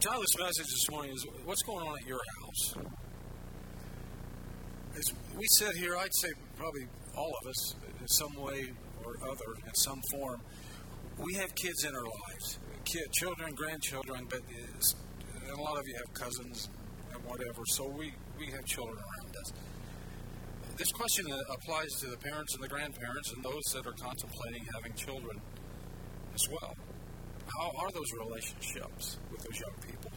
this message this morning is What's Going On at Your House? As we sit here, I'd say probably all of us, in some way or other, in some form, we have kids in our lives kid, children, grandchildren, but a lot of you have cousins and whatever, so we, we have children around us. This question applies to the parents and the grandparents and those that are contemplating having children as well. How are those relationships with those young people?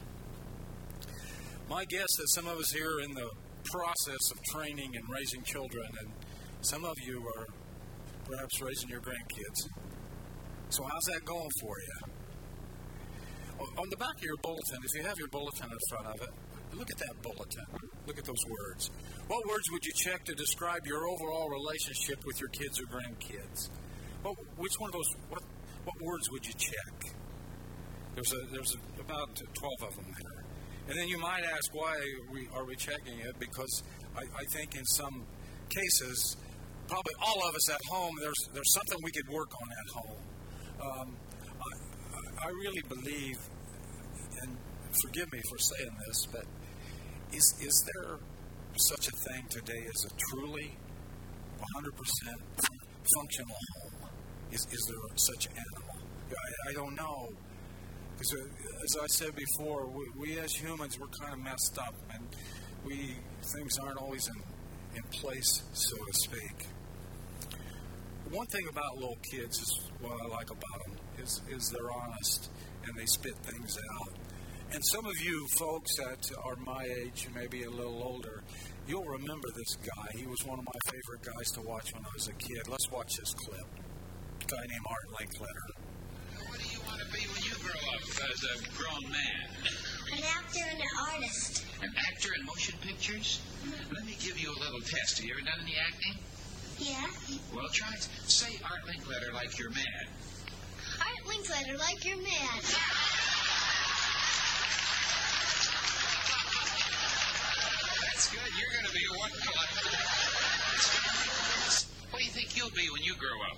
My guess is some of us here are in the process of training and raising children, and some of you are perhaps raising your grandkids. So, how's that going for you? On the back of your bulletin, if you have your bulletin in front of it, look at that bulletin. Look at those words. What words would you check to describe your overall relationship with your kids or grandkids? What, which one of those, what, what words would you check? There's, a, there's a, about 12 of them there. And then you might ask, why are we, are we checking it? Because I, I think in some cases, probably all of us at home, there's, there's something we could work on at home. Um, I, I really believe and forgive me for saying this, but is, is there such a thing today as a truly 100% functional home? Is, is there such an animal? I, I don't know. Because as I said before, we, we, as humans, we're kind of messed up, and we things aren't always in, in place, so to speak. One thing about little kids is what I like about them is, is they're honest and they spit things out. And some of you folks that are my age, maybe a little older, you'll remember this guy. He was one of my favorite guys to watch when I was a kid. Let's watch this clip. A guy named Art Linkletter. What do you want to be when you grow up as a grown man? An actor and an artist. An actor in motion pictures? Mm-hmm. Let me give you a little test. Have you ever done any acting? Yeah. Well, try it. Say Art Linkletter like you're mad. Art Linkletter like you're mad. That's good. You're going to be a one What do you think you'll be when you grow up?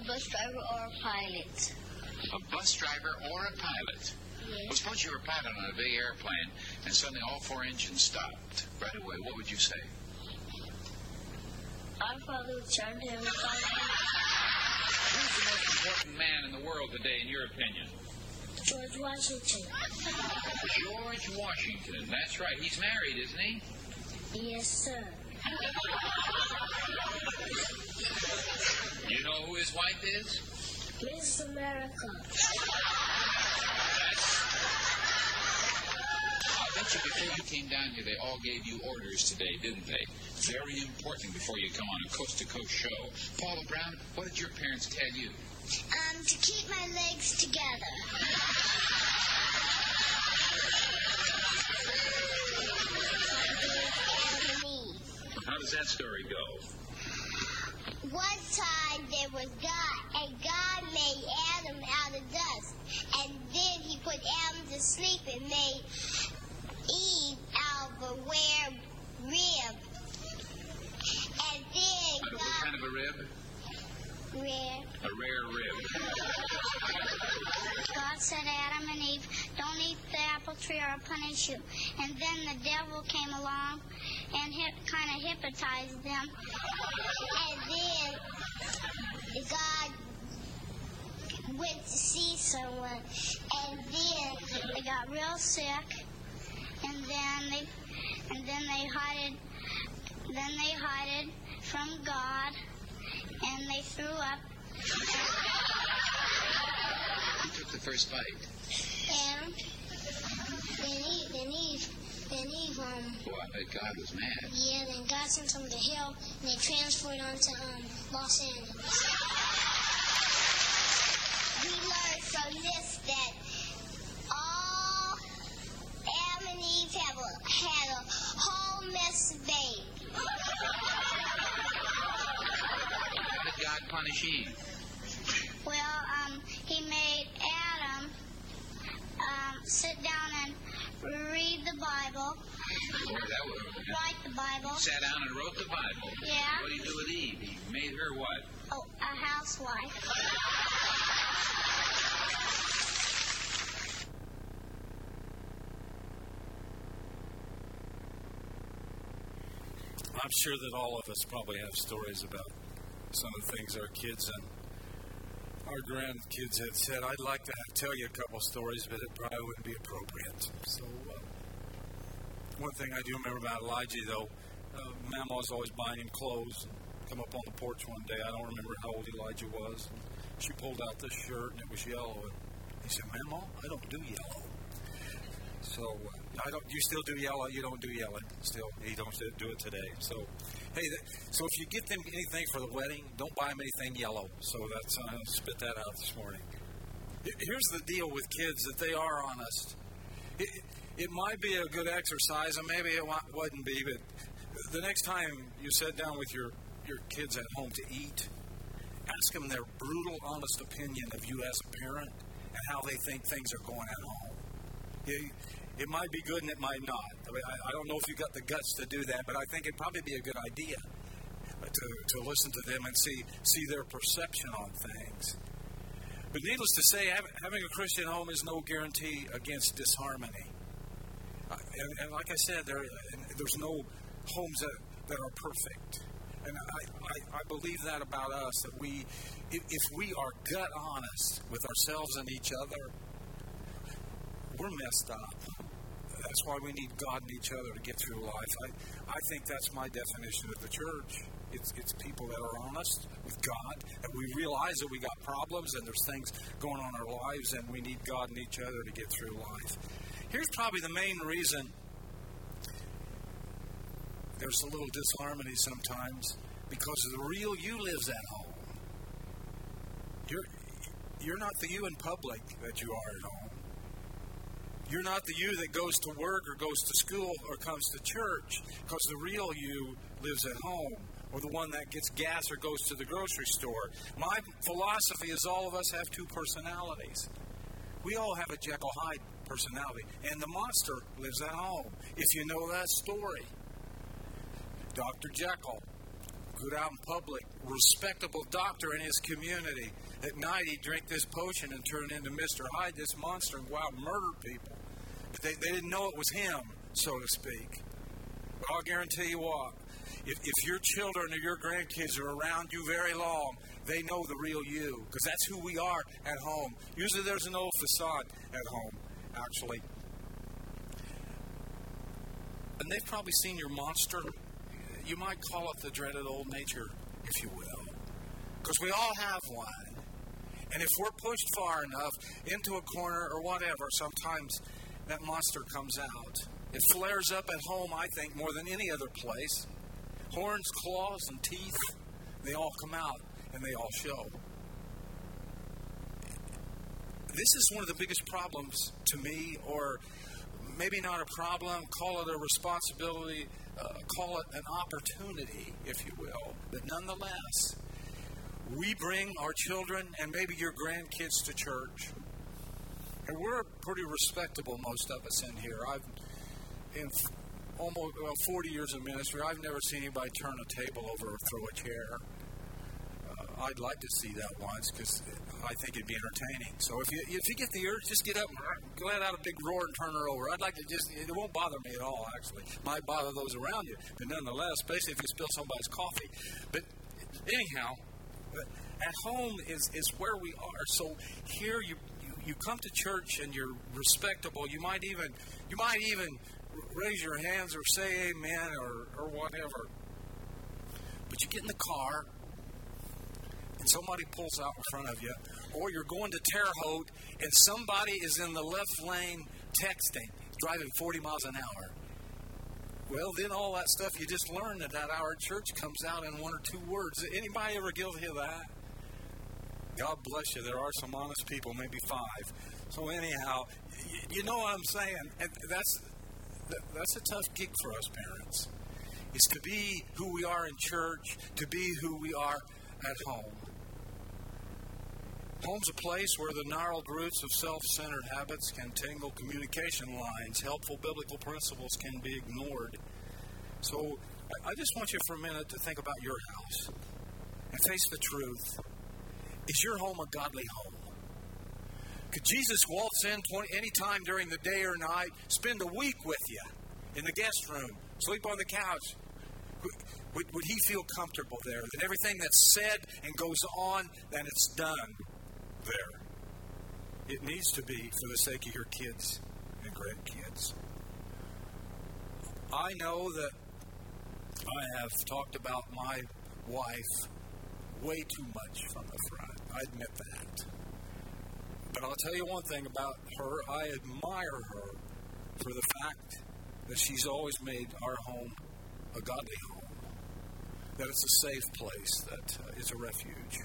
A bus driver or a pilot. A bus driver or a pilot? Yes. Well, suppose you were a pilot on a big airplane and suddenly all four engines stopped right away. What would you say? I'd probably turn to him and Who's the most important man in the world today, in your opinion? George Washington. George Washington. That's right. He's married, isn't he? Yes, sir. You know who his wife is? Miss America. I bet you before you came down here, they all gave you orders today, didn't they? Very important before you come on a coast to coast show. Paula Brown, what did your parents tell you? Um, to keep my legs together. How does that story go? One time there was God, and God made Adam out of dust. And then he put Adam to sleep and made Eve out of a rare rib. And then God... what kind of a rib? Rare. A rare rib. God said, Adam and Eve, don't eat the apple tree or I'll punish you. And then the devil came along and hip, kind of hypnotized them. And then God went to see someone. And then they got real sick. And then they, and then they hid, then they hid from God. And they threw up. Who took the first bite? And then Eve, then Eve, Eve, um, Well, I bet God was mad. yeah, then God sent them to hell, and they transferred onto um, Los Angeles. We learned from this that all Adam and Eve have a, had a whole mess of baby. How did God punish Eve? Well, um, he made Adam um, sit down and read the Bible. Write the Bible. Sat down and wrote the Bible. Yeah. What do you do with Eve? He made her what? Oh, a housewife. I'm sure that all of us probably have stories about some of the things our kids and our grandkids had said. I'd like to tell you a couple stories, but it probably wouldn't be appropriate. So, uh, one thing I do remember about Elijah, though, uh, Mama was always buying him clothes. Come up on the porch one day. I don't remember how old Elijah was. She pulled out this shirt and it was yellow. And he said, "Mama, I don't do yellow." So uh, I don't. You still do yellow. You don't do yellow. Still, he don't do it today. So, hey, th- so if you get them anything for the wedding, don't buy them anything yellow. So that's uh, spit that out this morning. Here's the deal with kids that they are honest. It, it might be a good exercise, and maybe it wouldn't be, but the next time you sit down with your, your kids at home to eat, ask them their brutal, honest opinion of you as a parent and how they think things are going at home. It, it might be good and it might not. I, mean, I, I don't know if you've got the guts to do that, but I think it'd probably be a good idea to, to listen to them and see, see their perception on things. But needless to say, having a Christian home is no guarantee against disharmony. Uh, and, and, like I said, there, there's no homes that, that are perfect. And I, I, I believe that about us, that we, if, if we are gut honest with ourselves and each other, we're messed up. That's why we need God and each other to get through life. I, I think that's my definition of the church. It's, it's people that are honest with God, that we realize that we got problems and there's things going on in our lives, and we need God and each other to get through life. Here's probably the main reason there's a little disharmony sometimes because the real you lives at home. You're, you're not the you in public that you are at home. You're not the you that goes to work or goes to school or comes to church because the real you lives at home or the one that gets gas or goes to the grocery store. My philosophy is all of us have two personalities. We all have a Jekyll Hyde personality, and the monster lives at home. If you know that story, Dr. Jekyll, out in public, respectable doctor in his community. At night, he'd drink this potion and turn into Mr. Hyde, this monster, and go out and murder people. But they, they didn't know it was him, so to speak. But I'll guarantee you what, if, if your children or your grandkids are around you very long, they know the real you, because that's who we are at home. Usually there's an old facade at home, actually. And they've probably seen your monster you might call it the dreaded old nature, if you will. Because we all have one. And if we're pushed far enough into a corner or whatever, sometimes that monster comes out. It flares up at home, I think, more than any other place. Horns, claws, and teeth, they all come out and they all show. This is one of the biggest problems to me, or maybe not a problem, call it a responsibility uh, call it an opportunity, if you will, but nonetheless, we bring our children and maybe your grandkids to church. And we're pretty respectable, most of us in here. I've, in almost well, 40 years of ministry, I've never seen anybody turn a table over or throw a chair. I'd like to see that once because I think it'd be entertaining. So if you if you get the urge, just get up and go let out a big roar and turn her over. I'd like to just it won't bother me at all. Actually, might bother those around you, but nonetheless, especially if you spill somebody's coffee. But anyhow, at home is is where we are. So here you you come to church and you're respectable. You might even you might even raise your hands or say amen or, or whatever. But you get in the car and somebody pulls out in front of you, or you're going to Terre Haute and somebody is in the left lane texting, driving 40 miles an hour. Well, then all that stuff you just learned at that hour at church comes out in one or two words. Anybody ever guilty of that? God bless you. There are some honest people, maybe five. So anyhow, you know what I'm saying. And that's that's a tough gig for us parents. Is to be who we are in church, to be who we are at home. Home's a place where the gnarled roots of self centered habits can tangle communication lines. Helpful biblical principles can be ignored. So I just want you for a minute to think about your house and face the truth. Is your home a godly home? Could Jesus waltz in 20, any time during the day or night, spend a week with you in the guest room, sleep on the couch, Would, would he feel comfortable there? That everything that's said and goes on, that it's done there. It needs to be for the sake of your kids and grandkids. I know that I have talked about my wife way too much from the front. I admit that. But I'll tell you one thing about her I admire her for the fact that she's always made our home a godly home that it's a safe place, that uh, it's a refuge.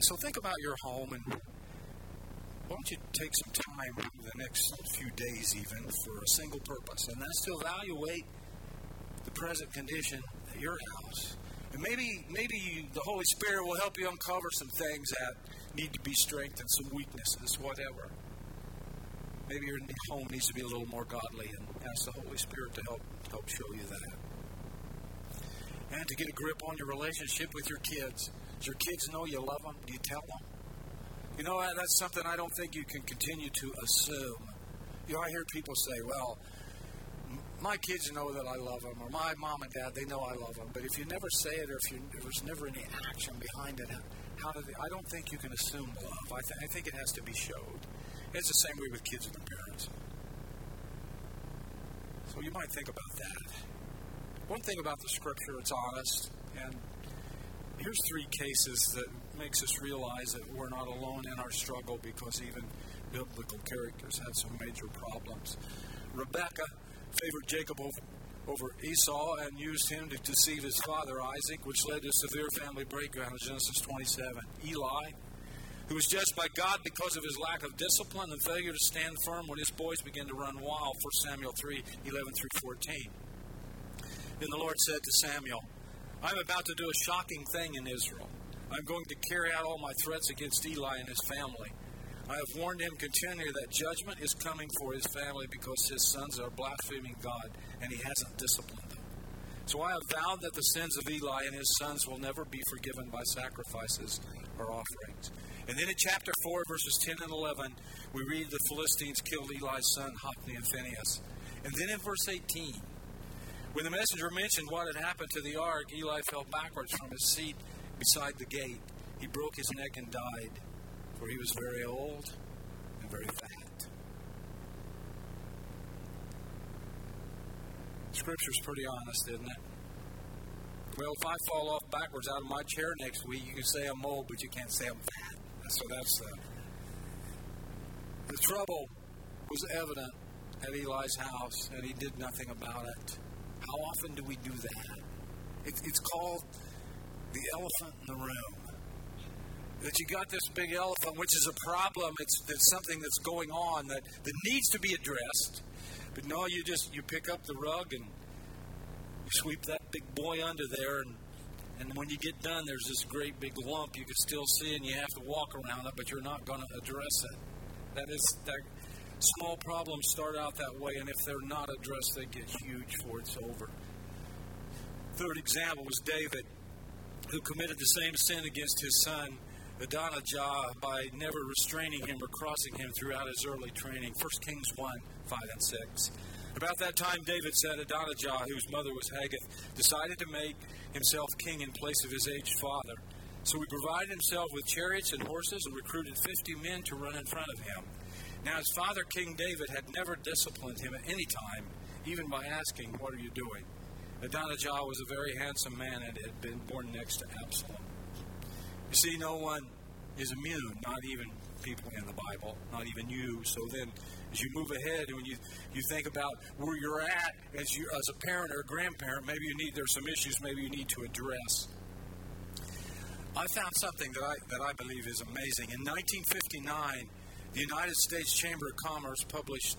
So think about your home and why don't you take some time the next few days even for a single purpose, and that's to evaluate the present condition at your house. And maybe maybe you, the Holy Spirit will help you uncover some things that need to be strengthened, some weaknesses, whatever. Maybe your home needs to be a little more godly, and ask the Holy Spirit to help help show you that and to get a grip on your relationship with your kids. Does your kids know you love them? Do you tell them? You know, that's something I don't think you can continue to assume. You know, I hear people say, well, my kids know that I love them, or my mom and dad, they know I love them. But if you never say it, or if, you, if there's never any action behind it, how do they, I don't think you can assume love. I, th- I think it has to be showed. It's the same way with kids and their parents. So you might think about that. One thing about the scripture, it's honest, and here's three cases that makes us realize that we're not alone in our struggle because even biblical characters had some major problems. Rebecca favored Jacob over, Esau and used him to deceive his father Isaac, which led to a severe family breakdown in Genesis 27. Eli, who was judged by God because of his lack of discipline and failure to stand firm when his boys began to run wild, 1 Samuel 3 11 through 14. Then the Lord said to Samuel, I'm about to do a shocking thing in Israel. I'm going to carry out all my threats against Eli and his family. I have warned him continually that judgment is coming for his family because his sons are blaspheming God and he hasn't disciplined them. So I have vowed that the sins of Eli and his sons will never be forgiven by sacrifices or offerings. And then in chapter 4, verses 10 and 11, we read the Philistines killed Eli's son, Hophni and Phinehas. And then in verse 18, when the messenger mentioned what had happened to the ark, Eli fell backwards from his seat beside the gate. He broke his neck and died, for he was very old and very fat. Scripture's pretty honest, isn't it? Well, if I fall off backwards out of my chair next week, you can say I'm old, but you can't say I'm fat. So that's the. The trouble was evident at Eli's house, and he did nothing about it. How often do we do that? It, it's called the elephant in the room. That you got this big elephant, which is a problem. It's, it's something that's going on that, that needs to be addressed. But no, you just you pick up the rug and you sweep that big boy under there, and and when you get done, there's this great big lump you can still see, and you have to walk around it, but you're not going to address it. That is that Small problems start out that way, and if they're not addressed, they get huge before it's over. Third example was David, who committed the same sin against his son Adonijah by never restraining him or crossing him throughout his early training. 1 Kings 1 5 and 6. About that time, David said Adonijah, whose mother was Haggith, decided to make himself king in place of his aged father. So he provided himself with chariots and horses and recruited 50 men to run in front of him. Now, his father, King David, had never disciplined him at any time, even by asking, What are you doing? Adonijah was a very handsome man and had been born next to Absalom. You see, no one is immune, not even people in the Bible, not even you. So then, as you move ahead, and when you, you think about where you're at as, you, as a parent or a grandparent, maybe you need, there's some issues maybe you need to address. I found something that I, that I believe is amazing. In 1959, the United States Chamber of Commerce published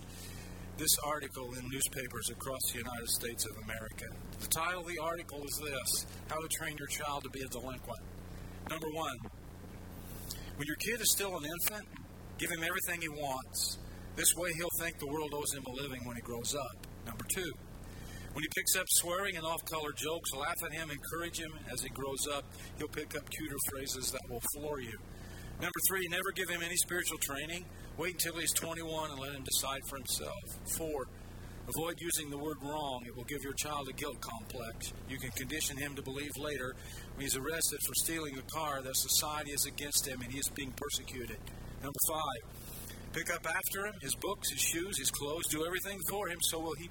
this article in newspapers across the United States of America. The title of the article is this How to Train Your Child to Be a Delinquent. Number one, when your kid is still an infant, give him everything he wants. This way he'll think the world owes him a living when he grows up. Number two, when he picks up swearing and off color jokes, laugh at him, encourage him as he grows up. He'll pick up cuter phrases that will floor you. Number three, never give him any spiritual training. Wait until he's 21 and let him decide for himself. Four, Avoid using the word wrong. It will give your child a guilt complex. You can condition him to believe later when he's arrested for stealing a car that society is against him and he is being persecuted. Number five, pick up after him his books, his shoes, his clothes. Do everything for him so will he,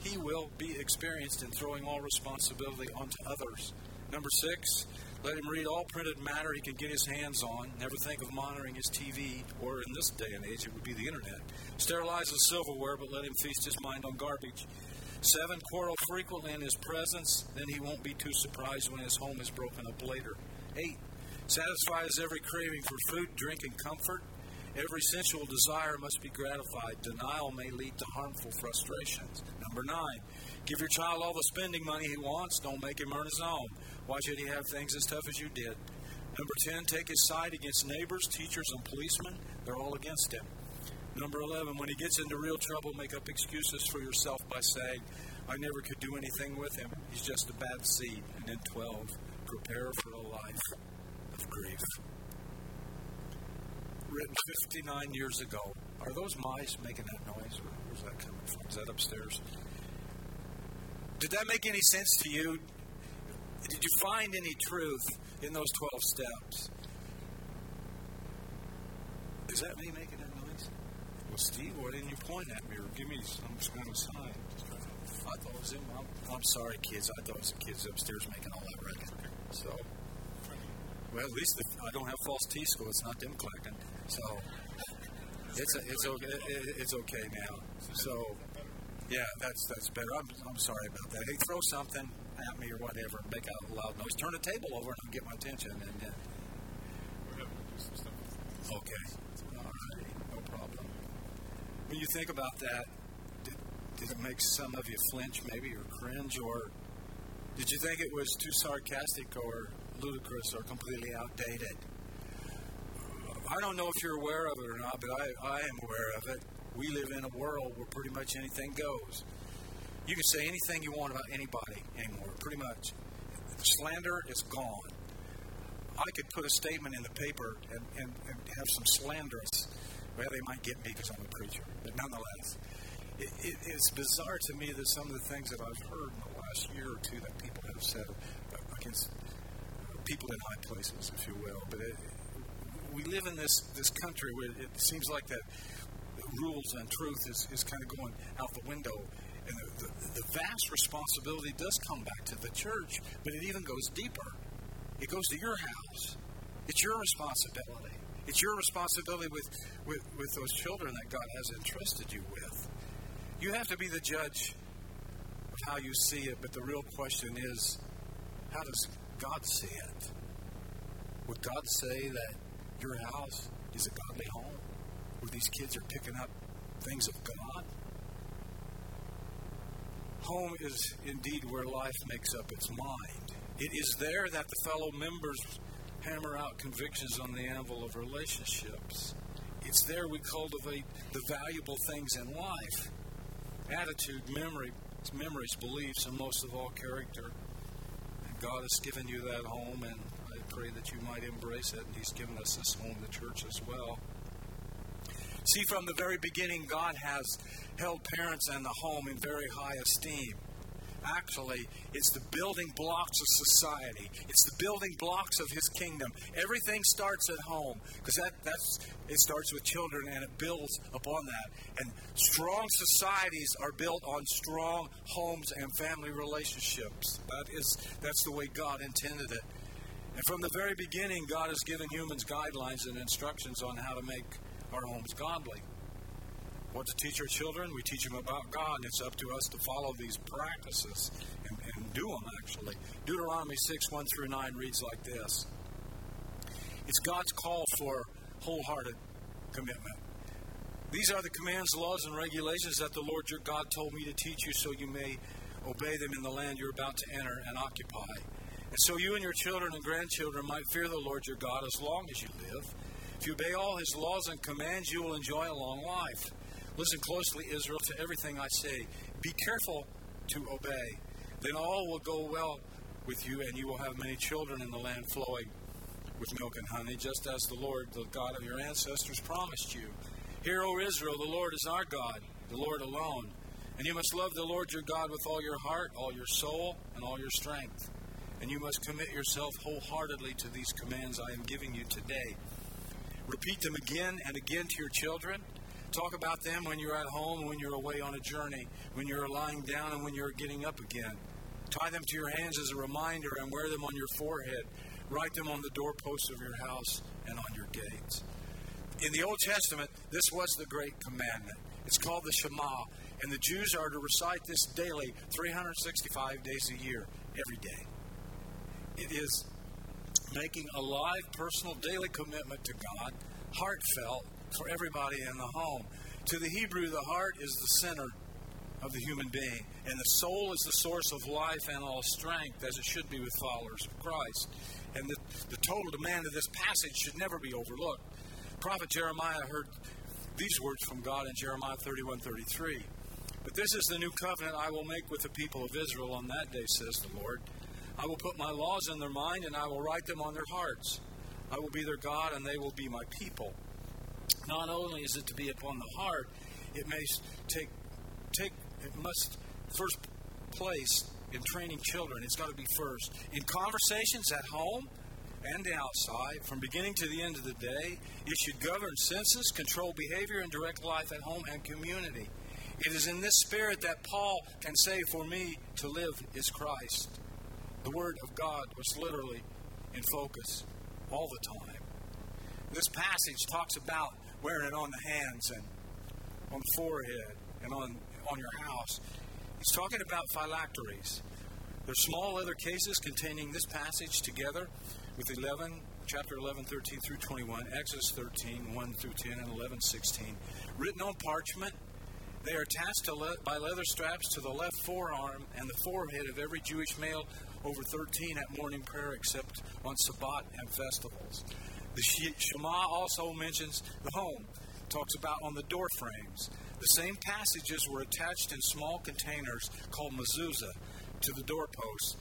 he will be experienced in throwing all responsibility onto others. Number six, let him read all printed matter he can get his hands on. Never think of monitoring his TV, or in this day and age, it would be the internet. Sterilize his silverware, but let him feast his mind on garbage. Seven, quarrel frequently in his presence, then he won't be too surprised when his home is broken up later. Eight, satisfy his every craving for food, drink, and comfort. Every sensual desire must be gratified. Denial may lead to harmful frustrations. Number nine, give your child all the spending money he wants. Don't make him earn his own. Why should he have things as tough as you did? Number 10, take his side against neighbors, teachers, and policemen. They're all against him. Number 11, when he gets into real trouble, make up excuses for yourself by saying, I never could do anything with him. He's just a bad seed. And then 12, prepare for a life of grief. Written 59 years ago. Are those mice making that noise? Where's that coming from? Is that upstairs? Did that make any sense to you? Did you find any truth in those 12 steps? Is that me making that noise? Well, Steve, why didn't you point at me or give me some kind of sign? I thought it was him. I'm, I'm sorry, kids. I thought it was the kids upstairs making all that racket. So, well, at least I don't have false teeth, so it's not them clacking. So, it's a, it's okay. It's okay now. So, yeah, that's that's better. I'm, I'm sorry about that. Hey, throw something at me or whatever, make a loud noise. Turn the table over and get my attention. And then, we're going to okay, all right, no problem. When you think about that, did, did it make some of you flinch, maybe, or cringe, or did you think it was too sarcastic or ludicrous or completely outdated? I don't know if you're aware of it or not, but I, I am aware of it. We live in a world where pretty much anything goes. You can say anything you want about anybody anymore, pretty much. Slander is gone. I could put a statement in the paper and, and, and have some slanderous. Well, they might get me because I'm a preacher, but nonetheless, it, it, it's bizarre to me that some of the things that I've heard in the last year or two that people have said against uh, people in high places, if you will. But it, we live in this, this country where it seems like that rules and truth is, is kind of going out the window. And the, the, the vast responsibility does come back to the church, but it even goes deeper. It goes to your house. It's your responsibility. It's your responsibility with, with, with those children that God has entrusted you with. You have to be the judge of how you see it, but the real question is how does God see it? Would God say that your house is a godly home where these kids are picking up things of God? Home is indeed where life makes up its mind. It is there that the fellow members hammer out convictions on the anvil of relationships. It's there we cultivate the valuable things in life attitude, memory, memories, beliefs, and most of all, character. And God has given you that home, and I pray that you might embrace it. And He's given us this home, the church, as well. See, from the very beginning, God has held parents and the home in very high esteem. Actually, it's the building blocks of society. It's the building blocks of His kingdom. Everything starts at home because that, that's it starts with children and it builds upon that. And strong societies are built on strong homes and family relationships. That is that's the way God intended it. And from the very beginning, God has given humans guidelines and instructions on how to make our homes godly. What to teach our children? We teach them about God, and it's up to us to follow these practices and, and do them, actually. Deuteronomy 6 1 through 9 reads like this It's God's call for wholehearted commitment. These are the commands, laws, and regulations that the Lord your God told me to teach you so you may obey them in the land you're about to enter and occupy. And so you and your children and grandchildren might fear the Lord your God as long as you live. If you obey all his laws and commands, you will enjoy a long life. Listen closely, Israel, to everything I say. Be careful to obey. Then all will go well with you, and you will have many children in the land flowing with milk and honey, just as the Lord, the God of your ancestors, promised you. Hear, O Israel, the Lord is our God, the Lord alone. And you must love the Lord your God with all your heart, all your soul, and all your strength. And you must commit yourself wholeheartedly to these commands I am giving you today. Repeat them again and again to your children. Talk about them when you're at home, when you're away on a journey, when you're lying down, and when you're getting up again. Tie them to your hands as a reminder and wear them on your forehead. Write them on the doorposts of your house and on your gates. In the Old Testament, this was the great commandment. It's called the Shema, and the Jews are to recite this daily, 365 days a year, every day. It is making a live, personal, daily commitment to God, heartfelt, for everybody in the home. To the Hebrew, the heart is the center of the human being, and the soul is the source of life and all strength, as it should be with followers of Christ. And the, the total demand of this passage should never be overlooked. Prophet Jeremiah heard these words from God in Jeremiah 31 33. But this is the new covenant I will make with the people of Israel on that day, says the Lord. I will put my laws in their mind, and I will write them on their hearts. I will be their God, and they will be my people. Not only is it to be upon the heart, it may take take it must first place in training children. It's got to be first in conversations at home and outside, from beginning to the end of the day. It should govern senses, control behavior, and direct life at home and community. It is in this spirit that Paul can say, For me to live is Christ. The Word of God was literally in focus all the time. This passage talks about wearing it on the hands and on the forehead and on, on your house. He's talking about phylacteries. There's small leather cases containing this passage together with 11, chapter 11, 13 through 21, Exodus 13, 1 through 10, and 11, 16, written on parchment. They are attached le- by leather straps to the left forearm and the forehead of every Jewish male over 13 at morning prayer except on Sabbath and festivals. The Shema also mentions the home, talks about on the door frames. The same passages were attached in small containers called mezuzah to the doorposts.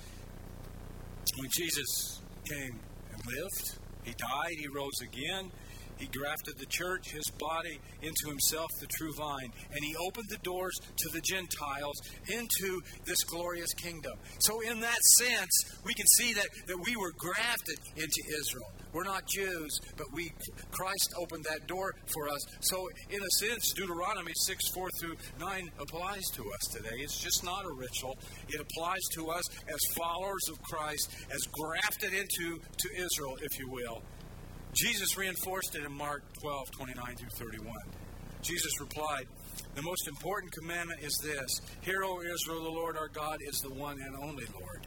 When Jesus came and lived, he died, he rose again, he grafted the church, his body, into himself, the true vine. And he opened the doors to the Gentiles into this glorious kingdom. So, in that sense, we can see that, that we were grafted into Israel. We're not Jews, but we Christ opened that door for us. So, in a sense, Deuteronomy 6 4 through 9 applies to us today. It's just not a ritual, it applies to us as followers of Christ, as grafted into to Israel, if you will. Jesus reinforced it in Mark 12, 29 through 31. Jesus replied, The most important commandment is this Hear, O Israel, the Lord our God is the one and only Lord.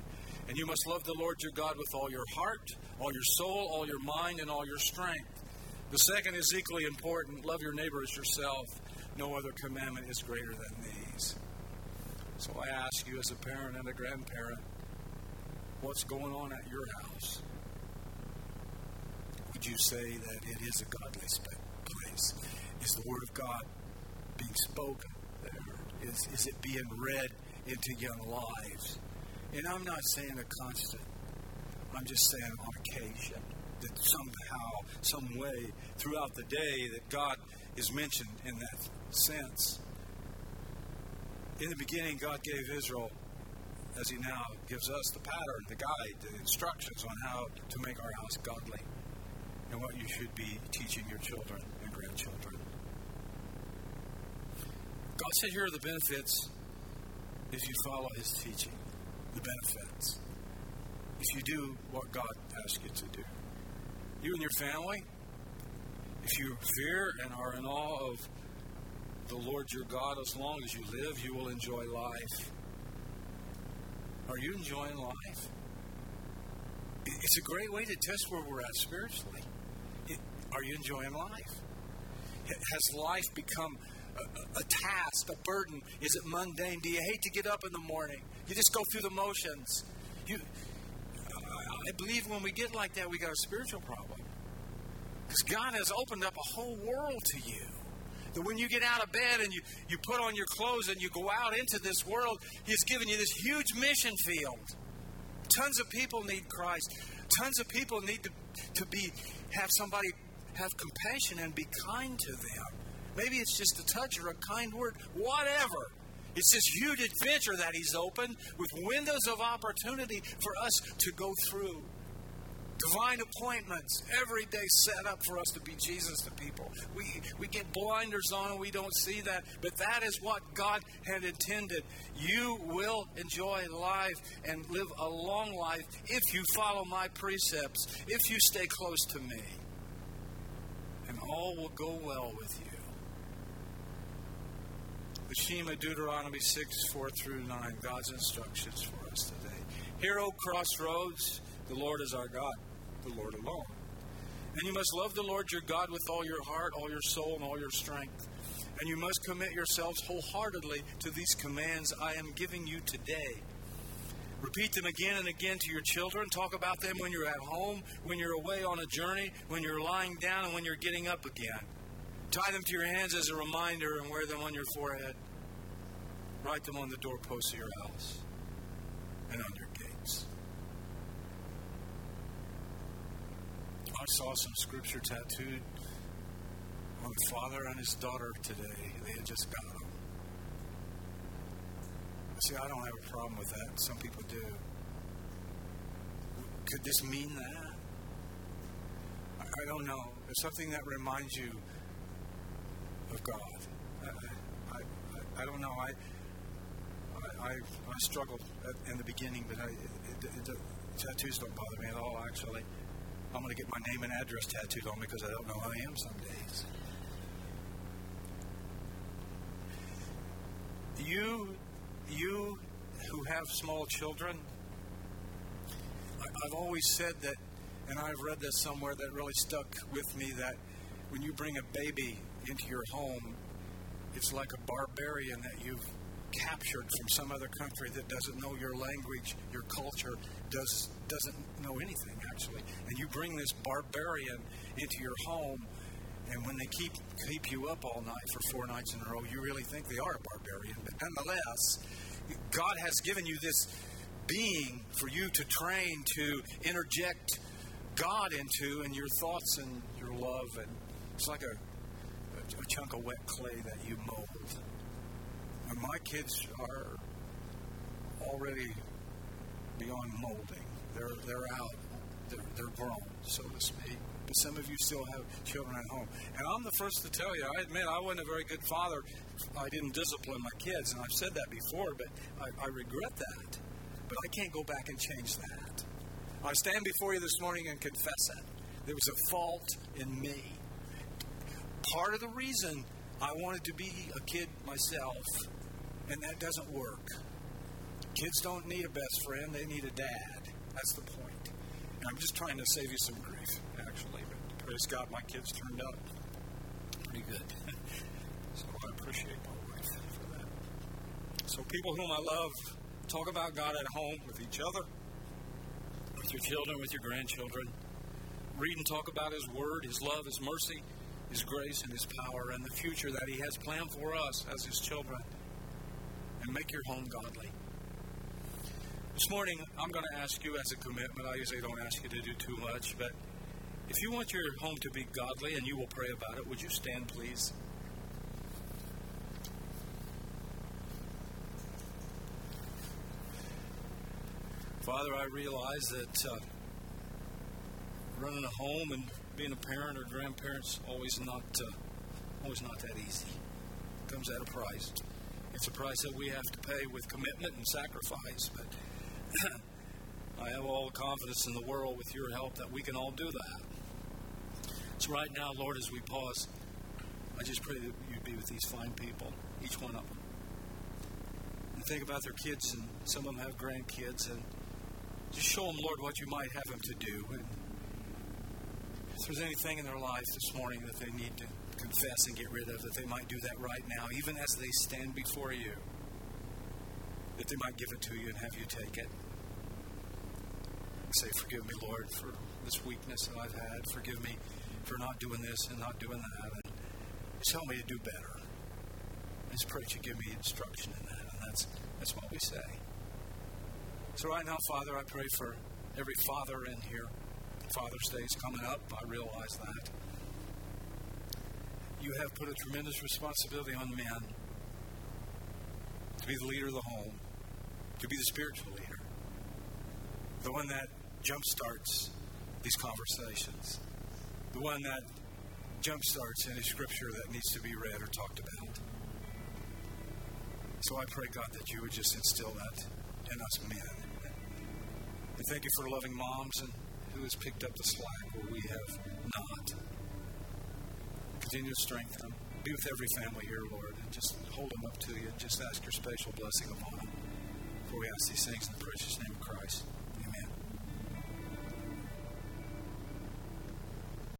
And you must love the Lord your God with all your heart, all your soul, all your mind, and all your strength. The second is equally important love your neighbor as yourself. No other commandment is greater than these. So I ask you, as a parent and a grandparent, what's going on at your house? Would you say that it is a godly place? Is the Word of God being spoken there? Is, is it being read into young lives? And I'm not saying a constant, I'm just saying on occasion that somehow, some way throughout the day that God is mentioned in that sense. In the beginning, God gave Israel, as He now gives us, the pattern, the guide, the instructions on how to make our house godly and what you should be teaching your children and grandchildren. God said, Here are the benefits if you follow His teaching. The benefits. If you do what God asks you to do. You and your family, if you fear and are in awe of the Lord your God as long as you live, you will enjoy life. Are you enjoying life? It's a great way to test where we're at spiritually. Are you enjoying life? Has life become a, a, task, a burden? Is it mundane? Do you hate to get up in the morning? You just go through the motions. You, I believe when we get like that, we got a spiritual problem. Because God has opened up a whole world to you. That when you get out of bed and you, you put on your clothes and you go out into this world, He's given you this huge mission field. Tons of people need Christ. Tons of people need to, to be have somebody have compassion and be kind to them. Maybe it's just a touch or a kind word, whatever. It's this huge adventure that He's opened with windows of opportunity for us to go through. Divine appointments every day set up for us to be Jesus to people. We, we get blinders on and we don't see that, but that is what God had intended. You will enjoy life and live a long life if you follow my precepts, if you stay close to me. And all will go well with you. The Deuteronomy 6, 4 through 9, God's instructions for us today. Hear, O crossroads, the Lord is our God the Lord alone. And you must love the Lord your God with all your heart, all your soul, and all your strength. And you must commit yourselves wholeheartedly to these commands I am giving you today. Repeat them again and again to your children. Talk about them when you're at home, when you're away on a journey, when you're lying down, and when you're getting up again. Tie them to your hands as a reminder and wear them on your forehead. Write them on the doorposts of your house and on your gates. I saw some scripture tattooed on the father and his daughter today. They had just got them. See, I don't have a problem with that. Some people do. Could this mean that? I, don't know. It's something that reminds you of God. I, I, I don't know. I, I, I, struggled in the beginning, but I, it, it, tattoos don't bother me at all, actually. I'm going to get my name and address tattooed on me because I don't know who I am some days. You, you who have small children, I've always said that, and I've read this somewhere that really stuck with me that when you bring a baby into your home, it's like a barbarian that you've captured from some other country that doesn't know your language, your culture, does, doesn't know anything, actually. And you bring this barbarian into your home, and when they keep, keep you up all night for four nights in a row, you really think they are a barbarian. But nonetheless, God has given you this being for you to train, to interject God into, and your thoughts and your love. And it's like a, a, a chunk of wet clay that you mold And my kids are already beyond molding. They're they're out. They're, they're grown, so to speak. But some of you still have children at home. And I'm the first to tell you, I admit I wasn't a very good father. I didn't discipline my kids, and I've said that before, but I, I regret that. But I can't go back and change that. I stand before you this morning and confess it. There was a fault in me. Part of the reason I wanted to be a kid myself and that doesn't work. Kids don't need a best friend, they need a dad. That's the point. I'm just trying to save you some grief, actually. But praise God, my kids turned out pretty good. so I appreciate my wife for that. So, people whom I love, talk about God at home with each other, with your children, with your grandchildren. Read and talk about His Word, His love, His mercy, His grace, and His power, and the future that He has planned for us as His children and make your home godly. This morning, I'm going to ask you as a commitment. I usually don't ask you to do too much, but if you want your home to be godly and you will pray about it, would you stand, please? Father, I realize that uh, running a home and being a parent or grandparents always not uh, always not that easy. It comes at a price. It's a price that we have to pay with commitment and sacrifice, but I have all the confidence in the world with your help that we can all do that. So, right now, Lord, as we pause, I just pray that you'd be with these fine people, each one of them. And think about their kids, and some of them have grandkids, and just show them, Lord, what you might have them to do. And if there's anything in their life this morning that they need to confess and get rid of, that they might do that right now, even as they stand before you, that they might give it to you and have you take it. And say, Forgive me, Lord, for this weakness that I've had. Forgive me for not doing this and not doing that. And just help me to do better. I just pray that you give me instruction in that. And that's, that's what we say. So, right now, Father, I pray for every father in here. Father's Day is coming up. I realize that you have put a tremendous responsibility on men to be the leader of the home, to be the spiritual leader, the one that jumpstarts these conversations, the one that jumpstarts any scripture that needs to be read or talked about. So I pray, God, that you would just instill that in us men. And thank you for loving moms and who has picked up the slack where we have not. Continue to strengthen them. Be with every family here, Lord, and just hold them up to you. Just ask your special blessing upon them. For we ask these things in the precious name of Christ.